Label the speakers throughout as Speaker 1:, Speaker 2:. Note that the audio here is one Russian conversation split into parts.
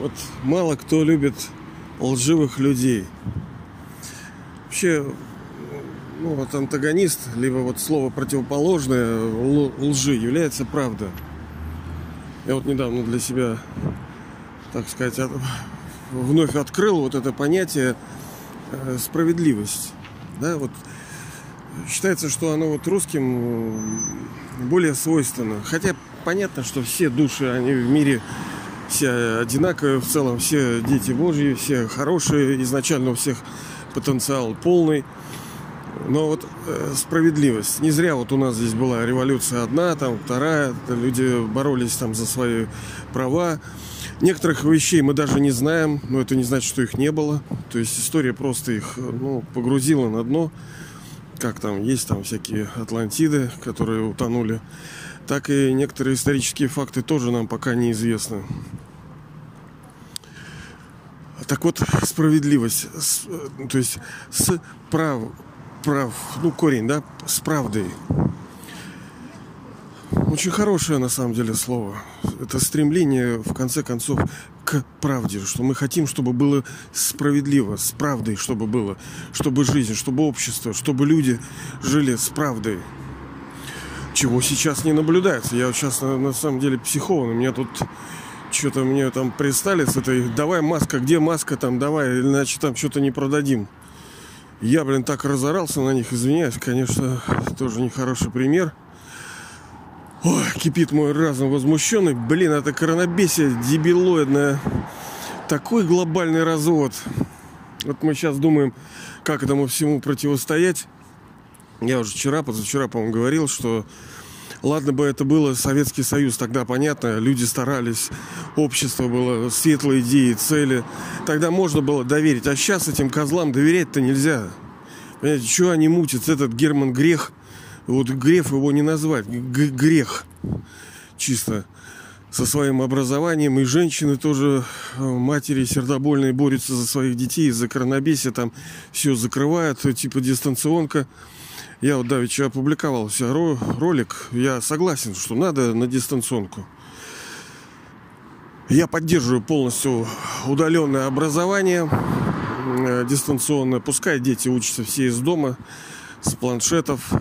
Speaker 1: Вот мало кто любит лживых людей. Вообще, ну вот антагонист, либо вот слово противоположное лжи является правда. Я вот недавно для себя, так сказать, вновь открыл вот это понятие э, справедливость. Да, вот считается, что оно вот русским более свойственно. Хотя понятно, что все души, они в мире все одинаковые в целом, все дети Божьи, все хорошие, изначально у всех потенциал полный. Но вот э, справедливость. Не зря вот у нас здесь была революция одна, там вторая, люди боролись там за свои права. Некоторых вещей мы даже не знаем, но это не значит, что их не было. То есть история просто их ну, погрузила на дно. Как там, есть там всякие Атлантиды, которые утонули. Так и некоторые исторические факты тоже нам пока неизвестны. Так вот, справедливость, с, то есть с прав, прав, ну корень, да, с правдой. Очень хорошее на самом деле слово. Это стремление, в конце концов, к правде, что мы хотим, чтобы было справедливо, с правдой, чтобы было, чтобы жизнь, чтобы общество, чтобы люди жили с правдой. Чего сейчас не наблюдается. Я сейчас на, на самом деле психован. У меня тут что-то мне там пристали с этой давай маска, где маска там, давай, иначе там что-то не продадим. Я, блин, так разорался на них, извиняюсь, конечно, тоже нехороший пример. Ой, кипит мой разум возмущенный. Блин, это коронабесие дебилоидное. Такой глобальный развод. Вот мы сейчас думаем, как этому всему противостоять. Я уже вчера, позавчера, по-моему, говорил, что Ладно бы это было Советский Союз, тогда понятно, люди старались, общество было, светлые идеи, цели. Тогда можно было доверить. А сейчас этим козлам доверять-то нельзя. Понимаете, что они мутят? Этот Герман Грех, вот Греф его не назвать, грех чисто со своим образованием. И женщины тоже, э, матери сердобольные, борются за своих детей, из-за коронабесия там все закрывают, типа дистанционка. Я вот давеча опубликовал себя ролик. Я согласен, что надо на дистанционку. Я поддерживаю полностью удаленное образование, э, дистанционное. Пускай дети учатся все из дома, с планшетов.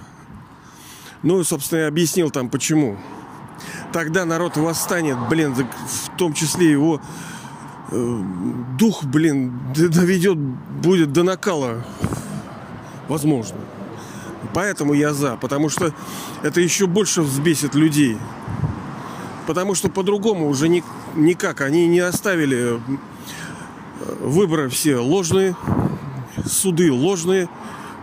Speaker 1: Ну и, собственно, я объяснил там почему. Тогда народ восстанет, блин, в том числе его э, дух, блин, доведет, будет до накала. Возможно. Поэтому я за, потому что это еще больше взбесит людей. Потому что по-другому уже ни, никак. Они не оставили э, выборы все ложные, суды ложные,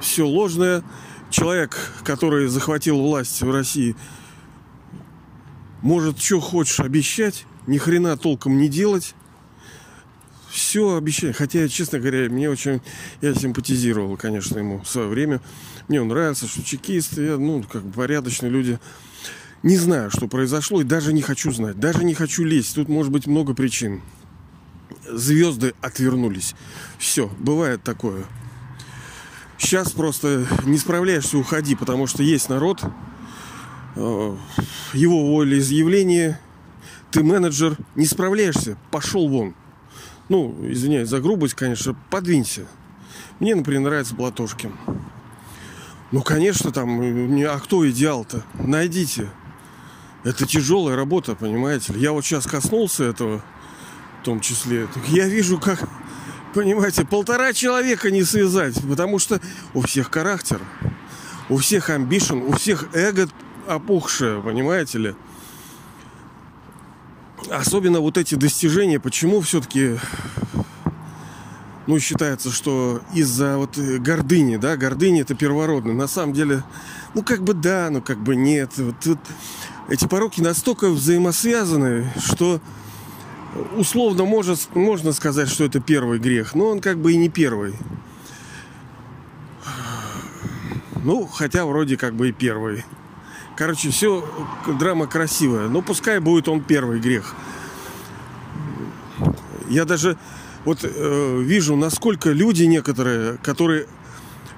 Speaker 1: все ложное. Человек, который захватил власть в России, может, что хочешь обещать, ни хрена толком не делать все обещание. Хотя, честно говоря, мне очень... Я симпатизировал, конечно, ему в свое время. Мне он нравится, что чекисты, я, ну, как бы порядочные люди. Не знаю, что произошло, и даже не хочу знать. Даже не хочу лезть. Тут может быть много причин. Звезды отвернулись. Все, бывает такое. Сейчас просто не справляешься, уходи, потому что есть народ, э, его волеизъявление, ты менеджер, не справляешься, пошел вон ну, извиняюсь за грубость, конечно, подвинься. Мне, например, нравится Платошкин. Ну, конечно, там, а кто идеал-то? Найдите. Это тяжелая работа, понимаете ли. Я вот сейчас коснулся этого, в том числе. Я вижу, как, понимаете, полтора человека не связать, потому что у всех характер, у всех амбишен, у всех эго опухшее, понимаете ли особенно вот эти достижения, почему все-таки ну, считается, что из-за вот гордыни, да, гордыни это первородно. На самом деле, ну, как бы да, ну, как бы нет. Вот, вот эти пороки настолько взаимосвязаны, что условно может, можно сказать, что это первый грех, но он как бы и не первый. Ну, хотя вроде как бы и первый. Короче, все драма красивая. Но пускай будет он первый грех. Я даже вот э, вижу, насколько люди некоторые, которые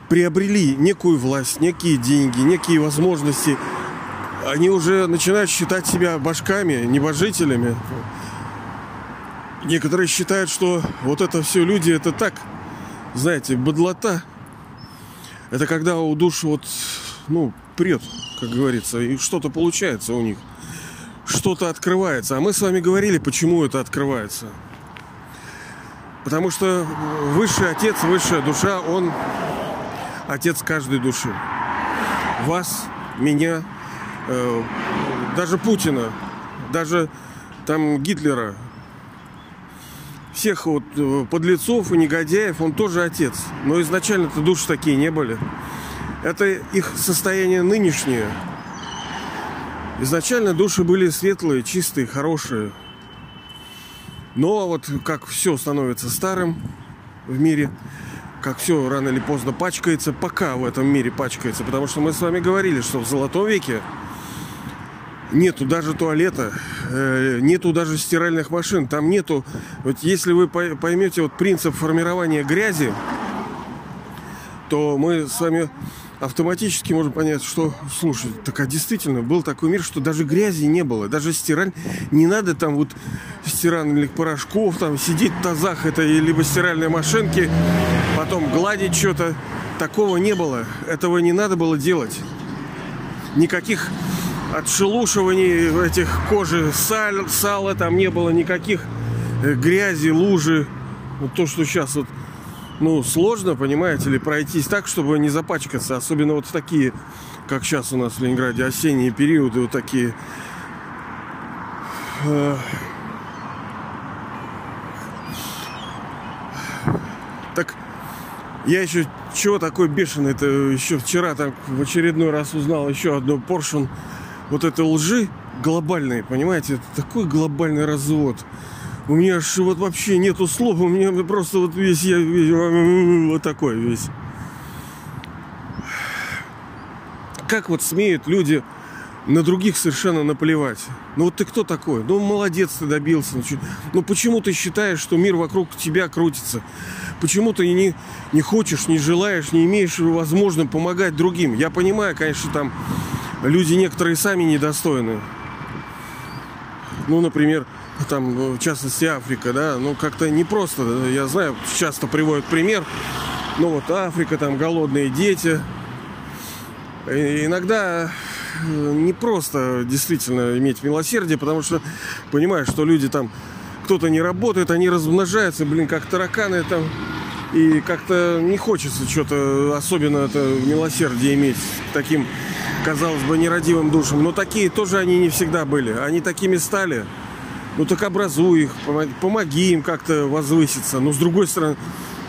Speaker 1: приобрели некую власть, некие деньги, некие возможности, они уже начинают считать себя башками, небожителями. Некоторые считают, что вот это все люди, это так, знаете, бодлота. Это когда у душ вот, ну, прет, как говорится, и что-то получается у них. Что-то открывается. А мы с вами говорили, почему это открывается. Потому что высший отец, высшая душа, он отец каждой души. Вас, меня, э, даже Путина, даже там Гитлера, всех вот э, подлецов и негодяев, он тоже отец. Но изначально-то души такие не были. Это их состояние нынешнее. Изначально души были светлые, чистые, хорошие. Но вот как все становится старым в мире, как все рано или поздно пачкается, пока в этом мире пачкается. Потому что мы с вами говорили, что в Золотом веке нету даже туалета, э, нету даже стиральных машин, там нету, вот если вы поймете вот принцип формирования грязи, то мы с вами автоматически можем понять, что, слушай, так а действительно был такой мир, что даже грязи не было, даже стираль, не надо там вот стиральных порошков, там сидеть в тазах этой, либо стиральной машинки, потом гладить что-то, такого не было, этого не надо было делать. Никаких отшелушиваний этих кожи, саль, сала там не было никаких э, грязи, лужи. Вот то, что сейчас вот, ну, сложно, понимаете ли, пройтись так, чтобы не запачкаться. Особенно вот в такие, как сейчас у нас в Ленинграде, осенние периоды, вот такие. Так я еще чего такой бешеный это еще вчера там в очередной раз узнал еще одну поршень вот этой лжи глобальной, понимаете, это такой глобальный развод. У меня аж вот вообще нету слов, у меня просто вот весь я вот такой весь. Как вот смеют люди на других совершенно наплевать. Ну вот ты кто такой? Ну молодец, ты добился. Ну, ну почему ты считаешь, что мир вокруг тебя крутится? Почему ты не, не хочешь, не желаешь, не имеешь возможности помогать другим? Я понимаю, конечно, там люди некоторые сами недостойны. Ну, например, там, ну, в частности, Африка, да, ну, как-то непросто, я знаю, часто приводят пример, ну, вот Африка, там, голодные дети. И иногда э, не просто действительно иметь милосердие, потому что понимаешь, что люди там, кто-то не работает, они размножаются, блин, как тараканы там, и как-то не хочется что-то особенно это милосердие иметь таким казалось бы, нерадивым душам. Но такие тоже они не всегда были. Они такими стали. Ну так образуй их, помоги им как-то возвыситься. Но с другой стороны,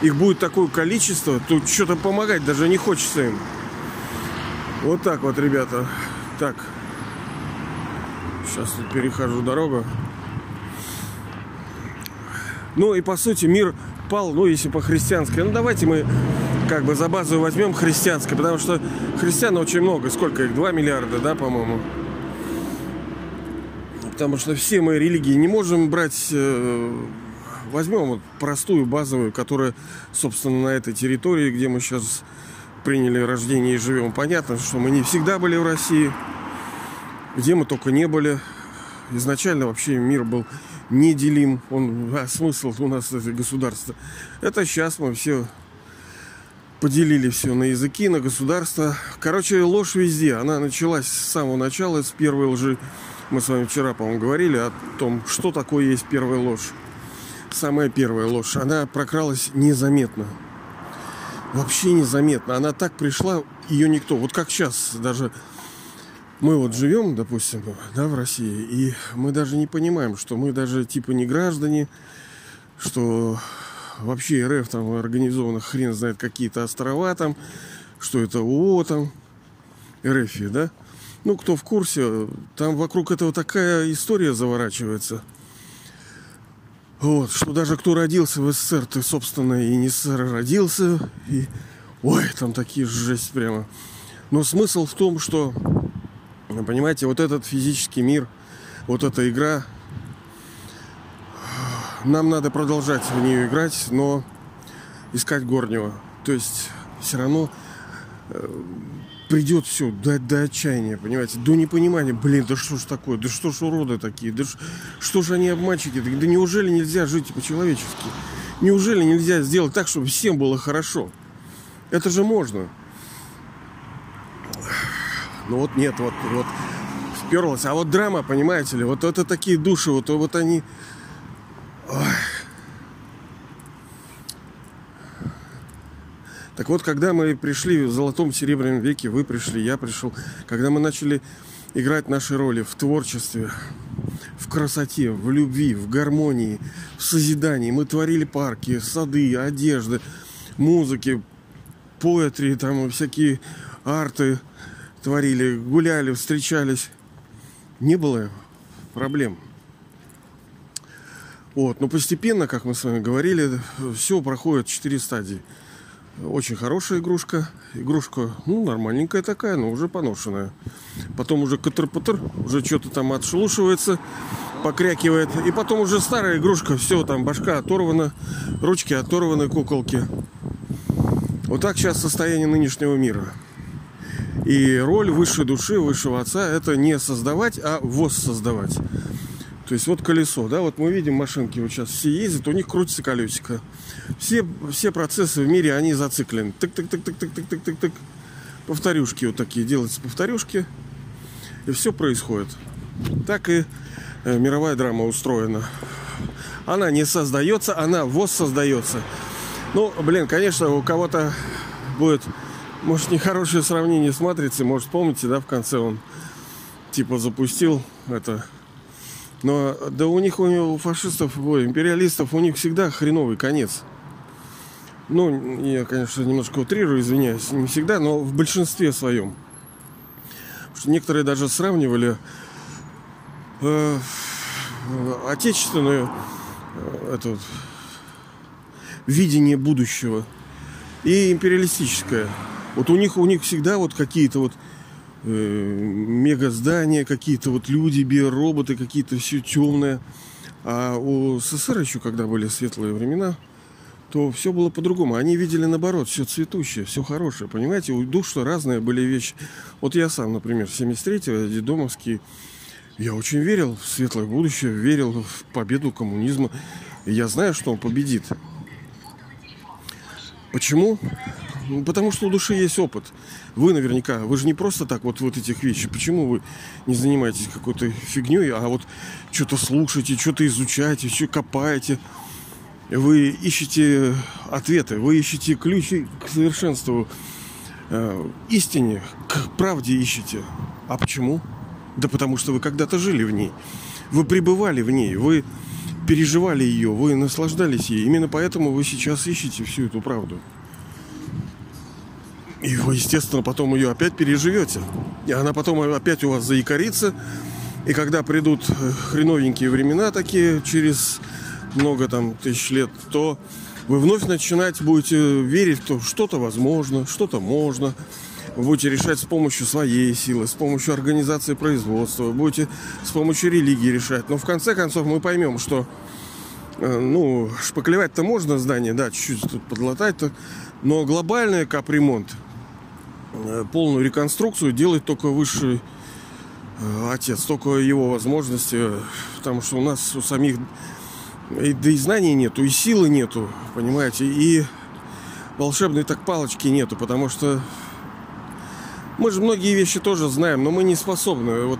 Speaker 1: их будет такое количество, тут что-то помогать даже не хочется им. Вот так вот, ребята. Так. Сейчас перехожу дорогу. Ну и по сути мир пал, ну если по-христиански. Ну давайте мы как бы за базу возьмем христианское, потому что христиан очень много. Сколько их? 2 миллиарда, да, по-моему? Потому что все мы религии не можем брать... Э, возьмем вот простую, базовую, которая, собственно, на этой территории, где мы сейчас приняли рождение и живем. Понятно, что мы не всегда были в России, где мы только не были. Изначально вообще мир был неделим. Он, а смысл у нас это государство. Это сейчас мы все поделили все на языки, на государство. Короче, ложь везде. Она началась с самого начала, с первой лжи. Мы с вами вчера, по-моему, говорили о том, что такое есть первая ложь. Самая первая ложь. Она прокралась незаметно. Вообще незаметно. Она так пришла, ее никто. Вот как сейчас даже мы вот живем, допустим, да, в России, и мы даже не понимаем, что мы даже типа не граждане, что вообще РФ там организовано хрен знает какие-то острова там, что это ООО там, РФ, да? Ну, кто в курсе, там вокруг этого такая история заворачивается. Вот, что даже кто родился в СССР, ты, собственно, и не СССР родился, и... Ой, там такие жесть прямо. Но смысл в том, что, понимаете, вот этот физический мир, вот эта игра, нам надо продолжать в нее играть, но искать горнего. То есть все равно э, придет все до, до отчаяния, понимаете, до непонимания, блин, да что ж такое, да что ж уроды такие, да ш, что ж они обманщики, да, да неужели нельзя жить по-человечески? Неужели нельзя сделать так, чтобы всем было хорошо? Это же можно. Ну вот нет, вот, вот вперлась. А вот драма, понимаете ли, вот это такие души, вот, вот они... Ой. Так вот, когда мы пришли в золотом серебряном веке, вы пришли, я пришел, когда мы начали играть наши роли в творчестве, в красоте, в любви, в гармонии, в созидании. Мы творили парки, сады, одежды, музыки, поэтри, там всякие арты творили, гуляли, встречались. Не было проблем. Вот, но постепенно, как мы с вами говорили, все проходит четыре стадии. Очень хорошая игрушка. Игрушка, ну, нормальненькая такая, но уже поношенная. Потом уже катер-патер, уже что-то там отшелушивается, покрякивает. И потом уже старая игрушка, все, там башка оторвана, ручки оторваны, куколки. Вот так сейчас состояние нынешнего мира. И роль высшей души, высшего отца – это не создавать, а воссоздавать. То есть вот колесо, да, вот мы видим машинки, вот сейчас все ездят, у них крутится колесико. Все, все процессы в мире, они зациклены. Тык-тык-тык-тык-тык-тык-тык-тык. Повторюшки вот такие, делаются повторюшки. И все происходит. Так и э, мировая драма устроена. Она не создается, она воссоздается. Ну, блин, конечно, у кого-то будет, может, нехорошее сравнение с матрицей. Может, помните, да, в конце он типа запустил это но да у них, у фашистов, ой, империалистов, у них всегда хреновый конец. Ну, я, конечно, немножко утрирую, извиняюсь, не всегда, но в большинстве своем. Потому что некоторые даже сравнивали э, отечественное э, это видение будущего и империалистическое. Вот у них у них всегда вот какие-то вот э, мега здания, какие-то вот люди, биороботы, какие-то все темное. А у СССР еще, когда были светлые времена, то все было по-другому. Они видели наоборот, все цветущее, все хорошее. Понимаете, у душ что разные были вещи. Вот я сам, например, 73-го, дедомовский, я очень верил в светлое будущее, верил в победу коммунизма. И я знаю, что он победит. Почему? Ну, потому что у души есть опыт. Вы наверняка, вы же не просто так вот вот этих вещей. Почему вы не занимаетесь какой-то фигней, а вот что-то слушаете, что-то изучаете, что копаете? Вы ищете ответы, вы ищете ключи к совершенству, э, истине, к правде ищете. А почему? Да потому что вы когда-то жили в ней. Вы пребывали в ней, вы переживали ее, вы наслаждались ей. Именно поэтому вы сейчас ищете всю эту правду. И вы, естественно, потом ее опять переживете. И она потом опять у вас заикарится. И когда придут э, хреновенькие времена такие, через много там тысяч лет, то вы вновь начинать будете верить, что что-то возможно, что-то можно. Вы будете решать с помощью своей силы, с помощью организации производства, вы будете с помощью религии решать. Но в конце концов мы поймем, что э, ну, шпаклевать-то можно здание, да, чуть-чуть тут подлатать-то, но глобальный капремонт, полную реконструкцию делает только высший э, отец, только его возможности, потому что у нас у самих и, да и знаний нету, и силы нету, понимаете, и волшебной так палочки нету, потому что мы же многие вещи тоже знаем, но мы не способны. Вот,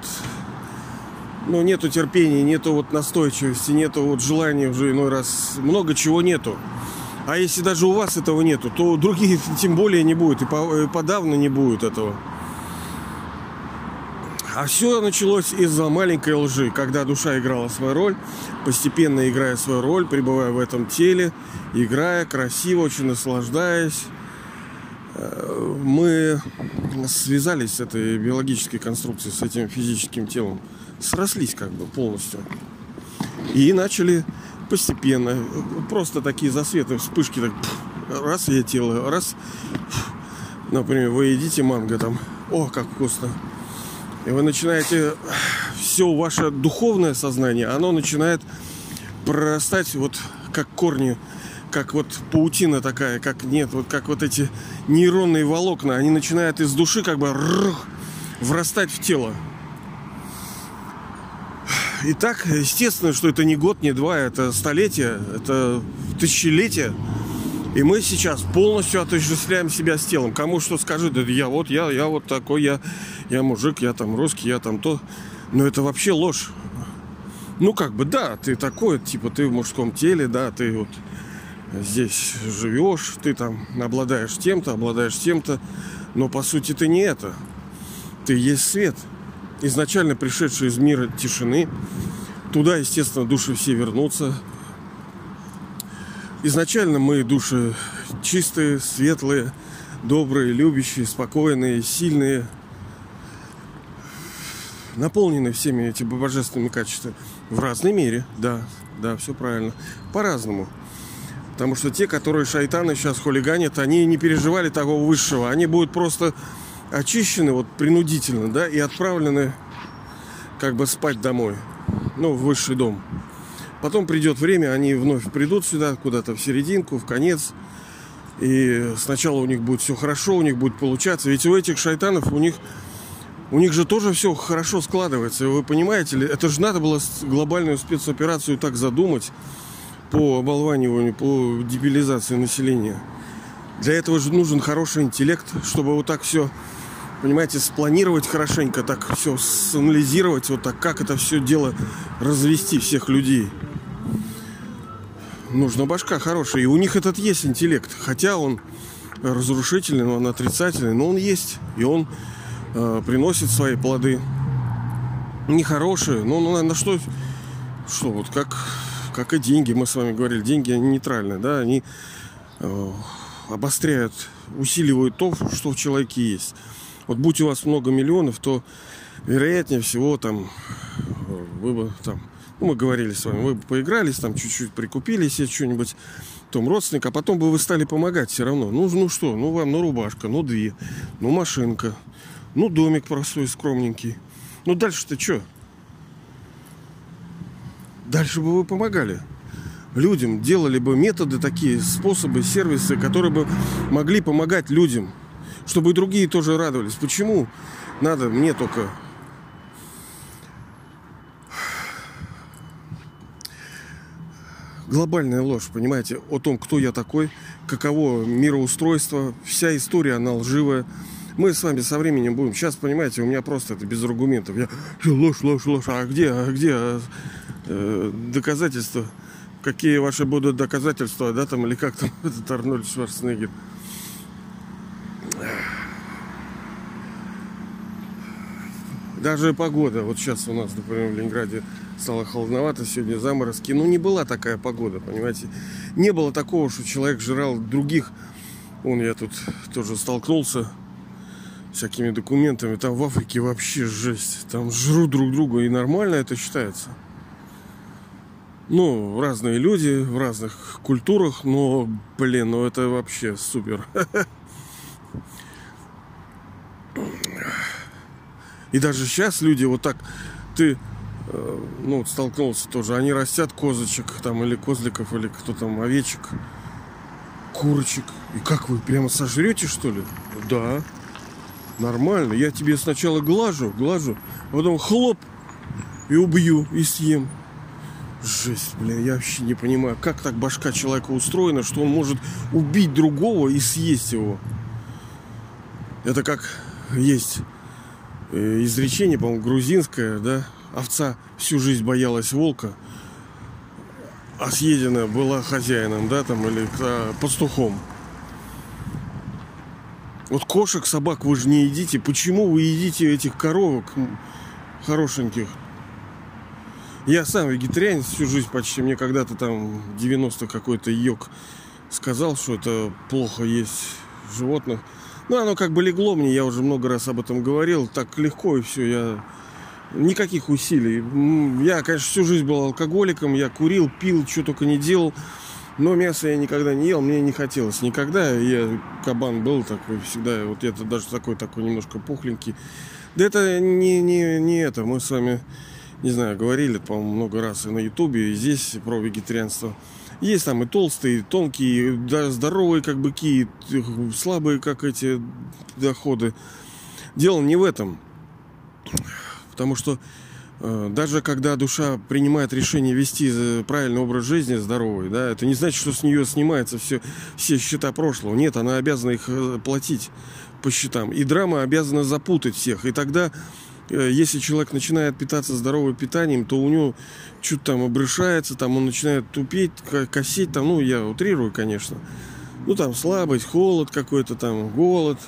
Speaker 1: ну, нету терпения, нету вот настойчивости, нету вот желания уже иной раз. Много чего нету. А если даже у вас этого нету, то другие тем более не будет, и подавно не будет этого. А все началось из-за маленькой лжи, когда душа играла свою роль, постепенно играя свою роль, пребывая в этом теле, играя красиво, очень наслаждаясь. Э, мы связались с этой биологической конструкцией, с этим физическим телом, срослись как бы полностью. И начали постепенно, просто такие засветы, вспышки, так, раз я тело, раз, например, вы едите манго там, о, как вкусно, и вы начинаете все ваше духовное сознание, оно начинает прорастать вот как корни как вот паутина такая, как нет, вот как вот эти нейронные волокна, они начинают из души как бы врастать в тело. И так, естественно, что это не год, не два, это столетие, это тысячелетие. И мы сейчас полностью отождествляем себя с телом. Кому что скажет, да я вот, я, я вот такой, я, я мужик, я там русский, я там то. Но это вообще ложь. Ну, как бы, да, ты такой, типа, ты в мужском теле, да, ты вот здесь живешь, ты там обладаешь тем-то, обладаешь тем-то. Но, по сути, ты не это. Ты есть свет. Изначально пришедший из мира тишины. Туда, естественно, души все вернутся. Изначально мы души чистые, светлые, добрые, любящие, спокойные, сильные, наполнены всеми этими божественными качествами. В разной мере, да, да, все правильно. По-разному. Потому что те, которые шайтаны сейчас хулиганят, они не переживали того высшего. Они будут просто очищены вот принудительно, да, и отправлены как бы спать домой. Ну, в высший дом. Потом придет время, они вновь придут сюда, куда-то в серединку, в конец. И сначала у них будет все хорошо, у них будет получаться. Ведь у этих шайтанов, у них у них же тоже все хорошо складывается. Вы понимаете ли, это же надо было глобальную спецоперацию так задумать по оболваниванию, по дебилизации населения. Для этого же нужен хороший интеллект, чтобы вот так все, понимаете, спланировать хорошенько, так все санализировать, вот так, как это все дело развести всех людей. Нужна башка хорошая. И у них этот есть интеллект. Хотя он разрушительный, но он отрицательный, но он есть. И он э, приносит свои плоды. Нехорошие, но ну, на что, что вот как, как и деньги, мы с вами говорили, деньги они нейтральные, да, они э, обостряют, усиливают то, что в человеке есть. Вот будь у вас много миллионов, то вероятнее всего там вы бы там, ну, мы говорили с вами, вы бы поигрались, там чуть-чуть прикупили себе что-нибудь, том родственник, а потом бы вы стали помогать все равно. Ну, ну что, ну вам, ну рубашка, ну две, ну машинка, ну, домик простой, скромненький. Ну, дальше-то что? Дальше бы вы помогали людям, делали бы методы такие, способы, сервисы, которые бы могли помогать людям, чтобы и другие тоже радовались. Почему надо мне только глобальная ложь, понимаете, о том, кто я такой, каково мироустройство, вся история, она лживая. Мы с вами со временем будем. Сейчас, понимаете, у меня просто это без аргументов. Я ложь, ложь, ложь. А где, а где э, доказательства? Какие ваши будут доказательства, да, там, или как там этот Арнольд Шварценеггер? Даже погода. Вот сейчас у нас, например, в Ленинграде стало холодновато, сегодня заморозки. Ну, не была такая погода, понимаете. Не было такого, что человек жрал других. Он, я тут тоже столкнулся всякими документами. Там в Африке вообще жесть. Там жрут друг друга и нормально это считается. Ну, разные люди в разных культурах, но, блин, ну это вообще супер. И даже сейчас люди вот так, ты, э, ну, столкнулся тоже, они растят козочек там, или козликов, или кто там, овечек, курочек. И как вы, прямо сожрете, что ли? Да. Нормально. Я тебе сначала глажу, глажу, а потом хлоп и убью, и съем. Жесть, блин, я вообще не понимаю, как так башка человека устроена, что он может убить другого и съесть его. Это как есть изречение, по-моему, грузинское, да? Овца всю жизнь боялась волка, а съедена была хозяином, да, там, или а, пастухом. Вот кошек, собак вы же не едите. Почему вы едите этих коровок хорошеньких? Я сам вегетарианец всю жизнь почти. Мне когда-то там 90 какой-то йог сказал, что это плохо есть животных. Ну, оно как бы легло мне, я уже много раз об этом говорил. Так легко и все, я... Никаких усилий. Я, конечно, всю жизнь был алкоголиком, я курил, пил, что только не делал. Но мясо я никогда не ел, мне не хотелось никогда. Я кабан был такой всегда, вот это даже такой, такой немножко пухленький. Да это не, не, не это, мы с вами, не знаю, говорили, по-моему, много раз и на ютубе, и здесь про вегетарианство. Есть там и толстые, и тонкие, и да, здоровые, как быки, и слабые, как эти доходы. Дело не в этом. Потому что э, даже когда душа принимает решение вести правильный образ жизни, здоровый, да, это не значит, что с нее снимается все, все счета прошлого. Нет, она обязана их э, платить по счетам. И драма обязана запутать всех. И тогда Э, если человек начинает питаться здоровым питанием, то у него что-то там обрышается, там он начинает тупеть, косить, там, ну, я утрирую, конечно. Ну, там слабость, холод какой-то, там, голод.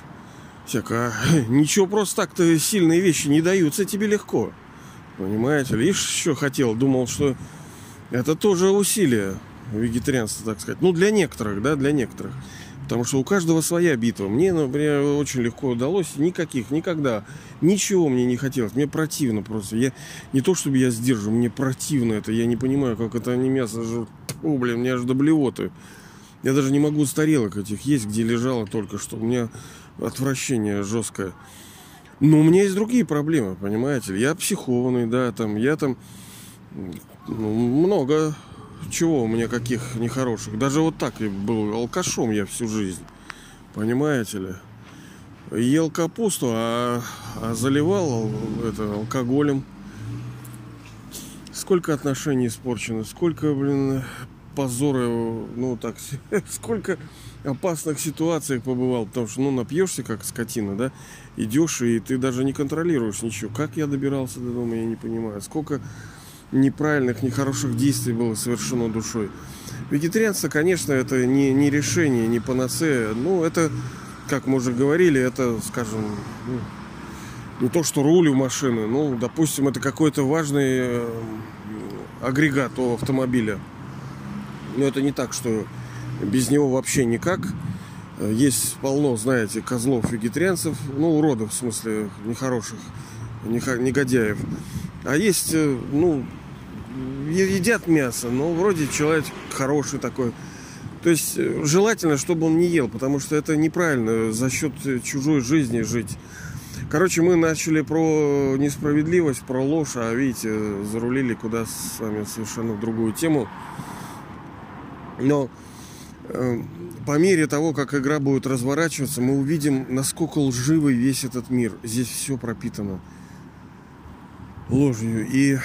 Speaker 1: Всякое. Ничего просто так-то сильные вещи не даются тебе легко. Понимаете? Лишь еще хотел, думал, что это тоже усилие вегетарианства, так сказать. Ну, для некоторых, да, для некоторых. Потому что у каждого своя битва. Мне, например, очень легко удалось. Никаких, никогда. Ничего мне не хотелось. Мне противно просто. Я не то, чтобы я сдерживаю, мне противно это. Я не понимаю, как это они мясо жрут. О, блин, мне аж до блевоты. Я даже не могу с тарелок этих есть, где лежало только что. У меня отвращение жесткое. Но у меня есть другие проблемы, понимаете? Я психованный, да, там, я там ну, много чего у меня каких нехороших. Даже вот так я был алкашом я всю жизнь. Понимаете ли? Ел капусту, а, а заливал это алкоголем. Сколько отношений испорчено, сколько, блин, позора, ну так, сколько опасных ситуациях побывал, потому что, ну, напьешься как скотина, да, идешь, и ты даже не контролируешь ничего. Как я добирался до дома, я не понимаю. Сколько неправильных, нехороших действий было совершено душой. Вегетарианство, конечно, это не, не решение, не панацея. Ну, это, как мы уже говорили, это, скажем, ну, не то, что руль у машины. Ну, допустим, это какой-то важный э, агрегат у автомобиля. Но это не так, что без него вообще никак. Есть полно, знаете, козлов вегетарианцев, ну, уродов, в смысле, нехороших, негодяев. А есть, э, ну, едят мясо, но вроде человек хороший такой. То есть э, желательно, чтобы он не ел, потому что это неправильно за счет чужой жизни жить. Короче, мы начали про несправедливость, про ложь, а видите, зарулили куда с вами совершенно в другую тему. Но э, по мере того, как игра будет разворачиваться, мы увидим, насколько лживый весь этот мир. Здесь все пропитано ложью. И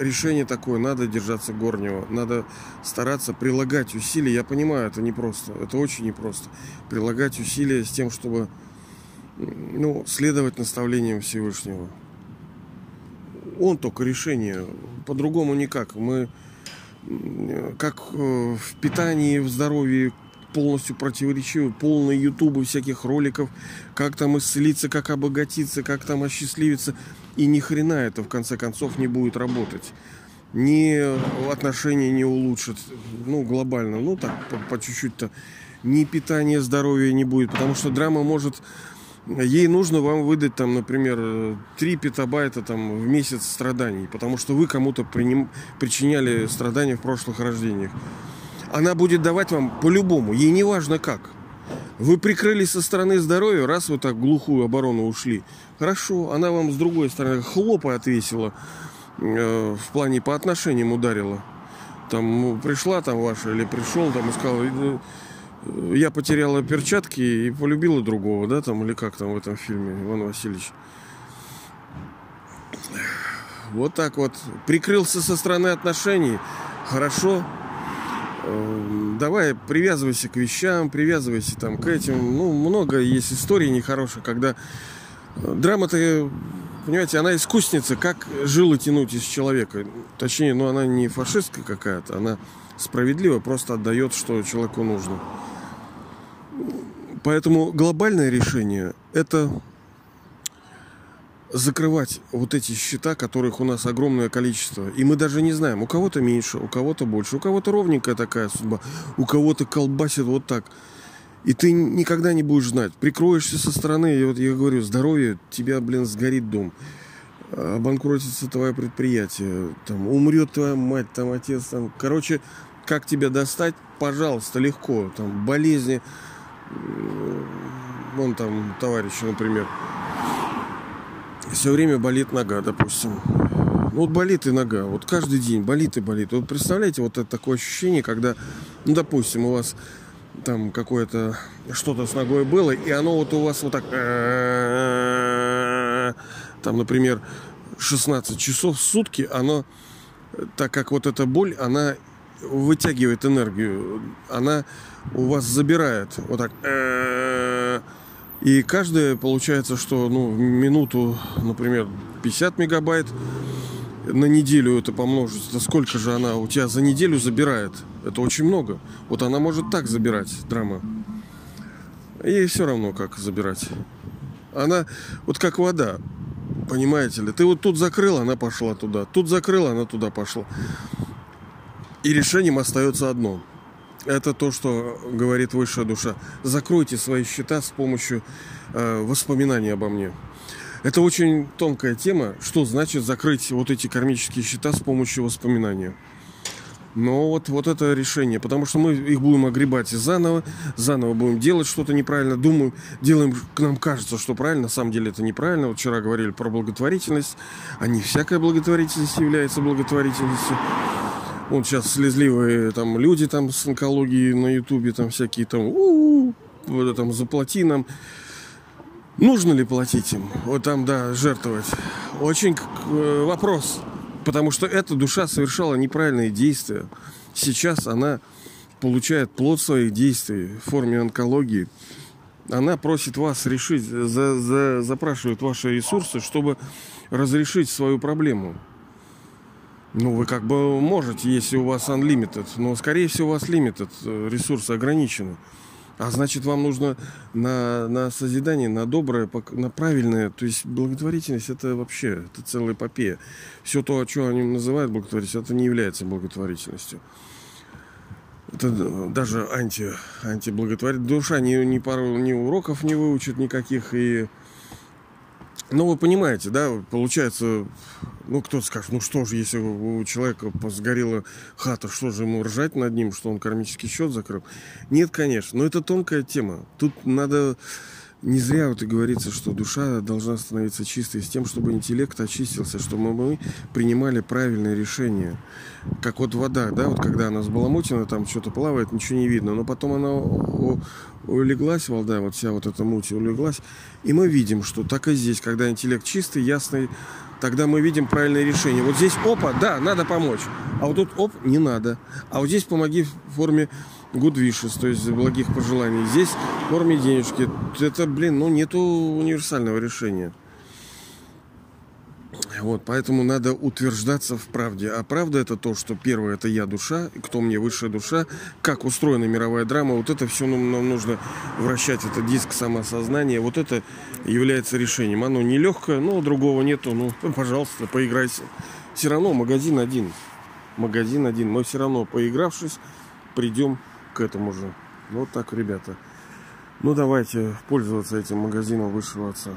Speaker 1: решение такое, надо держаться горнего, надо стараться прилагать усилия. Я понимаю, это непросто, это очень непросто. Прилагать усилия с тем, чтобы ну, следовать наставлениям Всевышнего. Он только решение, по-другому никак. Мы как э, в питании, в здоровье, полностью противоречивы, полные ютубы всяких роликов, как там исцелиться, как обогатиться, как там осчастливиться. И ни хрена это в конце концов не будет работать. Ни отношения не улучшат, ну, глобально, ну, так, по, по чуть-чуть-то. Ни питания, здоровья не будет, потому что драма может ей нужно вам выдать там, например, 3 петабайта там в месяц страданий, потому что вы кому-то приним... причиняли страдания в прошлых рождениях она будет давать вам по-любому, ей не важно как. Вы прикрылись со стороны здоровья, раз вы так глухую оборону ушли. Хорошо, она вам с другой стороны хлопа отвесила, э, в плане по отношениям ударила. Там ну, пришла там ваша или пришел там и сказал, «Э, я потеряла перчатки и полюбила другого, да, там, или как там в этом фильме, Иван Васильевич. Вот так вот. Прикрылся со стороны отношений. Хорошо, давай привязывайся к вещам, привязывайся там к этим. Ну, много есть историй нехороших, когда э, драма-то, понимаете, она искусница, как жилы тянуть из человека. Точнее, ну она не фашистская какая-то, она справедливо просто отдает, что человеку нужно. Поэтому глобальное решение – это закрывать вот эти счета, которых у нас огромное количество. И мы даже не знаем, у кого-то меньше, у кого-то больше, у кого-то ровненькая такая судьба, у кого-то колбасит вот так. И ты никогда не будешь знать. Прикроешься со стороны, и вот я говорю, здоровье, тебя, блин, сгорит дом. Обанкротится твое предприятие, там, умрет твоя мать, там, отец, там. Короче, как тебя достать, пожалуйста, легко. Там, болезни, вон там товарищ, например, все время болит нога, допустим. Ну, вот болит и нога. Вот каждый день болит и болит. Вот представляете, вот это такое ощущение, когда, ну, допустим, у вас там какое-то что-то с ногой было, и оно вот у вас вот так... Там, например, 16 часов в сутки, оно, так как вот эта боль, она вытягивает энергию, она у вас забирает вот так. И каждое получается, что ну, минуту, например, 50 мегабайт, на неделю это помножить, это сколько же она у тебя за неделю забирает? Это очень много. Вот она может так забирать, драма. Ей все равно, как забирать. Она вот как вода, понимаете ли. Ты вот тут закрыл, она пошла туда. Тут закрыл, она туда пошла. И решением остается одно. Это то, что говорит высшая душа. Закройте свои счета с помощью э, воспоминаний обо мне. Это очень тонкая тема, что значит закрыть вот эти кармические счета с помощью воспоминания. Но вот, вот это решение, потому что мы их будем огребать заново, заново будем делать что-то неправильно, думаем, делаем, к нам кажется, что правильно, на самом деле это неправильно. Вот вчера говорили про благотворительность, а не всякая благотворительность является благотворительностью. Вот сейчас слезливые там люди там с онкологией на ютубе, там всякие там, у-у-у, вот там заплати нам. Нужно ли платить им? Вот там, да, жертвовать. Очень э, вопрос. Потому что эта душа совершала неправильные действия. Сейчас она получает плод своих действий в форме онкологии. Она просит вас решить, за, за, запрашивает ваши ресурсы, чтобы разрешить свою проблему. Ну, вы как бы можете, если у вас unlimited, но, скорее всего, у вас limited, э, ресурсы ограничены. А значит, вам нужно на, на созидание, на доброе, на правильное. То есть благотворительность это вообще, это целая эпопея. Все то, что они называют благотворительностью, это не является благотворительностью. Это даже анти, антиблаготворительность. Душа ни, ни пару ни уроков не выучит никаких и ну, вы понимаете, да, получается, ну, кто-то скажет, ну что же, если у человека сгорела хата, что же ему ржать над ним, что он кармический счет закрыл? Нет, конечно, но это тонкая тема. Тут надо не зря вот и говорится, что душа должна становиться чистой с тем, чтобы интеллект очистился, чтобы мы принимали правильные решения. Как вот вода, да, вот когда она сбаламутина, там что-то плавает, ничего не видно, но потом она улеглась, вода, вот вся вот эта муть улеглась, и мы видим, что так и здесь, когда интеллект чистый, ясный, тогда мы видим правильное решение. Вот здесь опа, да, надо помочь, а вот тут оп, не надо, а вот здесь помоги в форме good wishes, то есть благих пожеланий. Здесь в форме денежки. Это, блин, ну нету универсального решения. Вот, поэтому надо утверждаться в правде. А правда это то, что первое это я душа, кто мне высшая душа, как устроена мировая драма. Вот это все нам, нужно вращать, это диск самосознания. Вот это является решением. Оно нелегкое, но другого нету. Ну, пожалуйста, поиграйся. Все равно магазин один. Магазин один. Мы все равно, поигравшись, придем к этому же. Вот так, ребята. Ну, давайте пользоваться этим магазином высшего отца.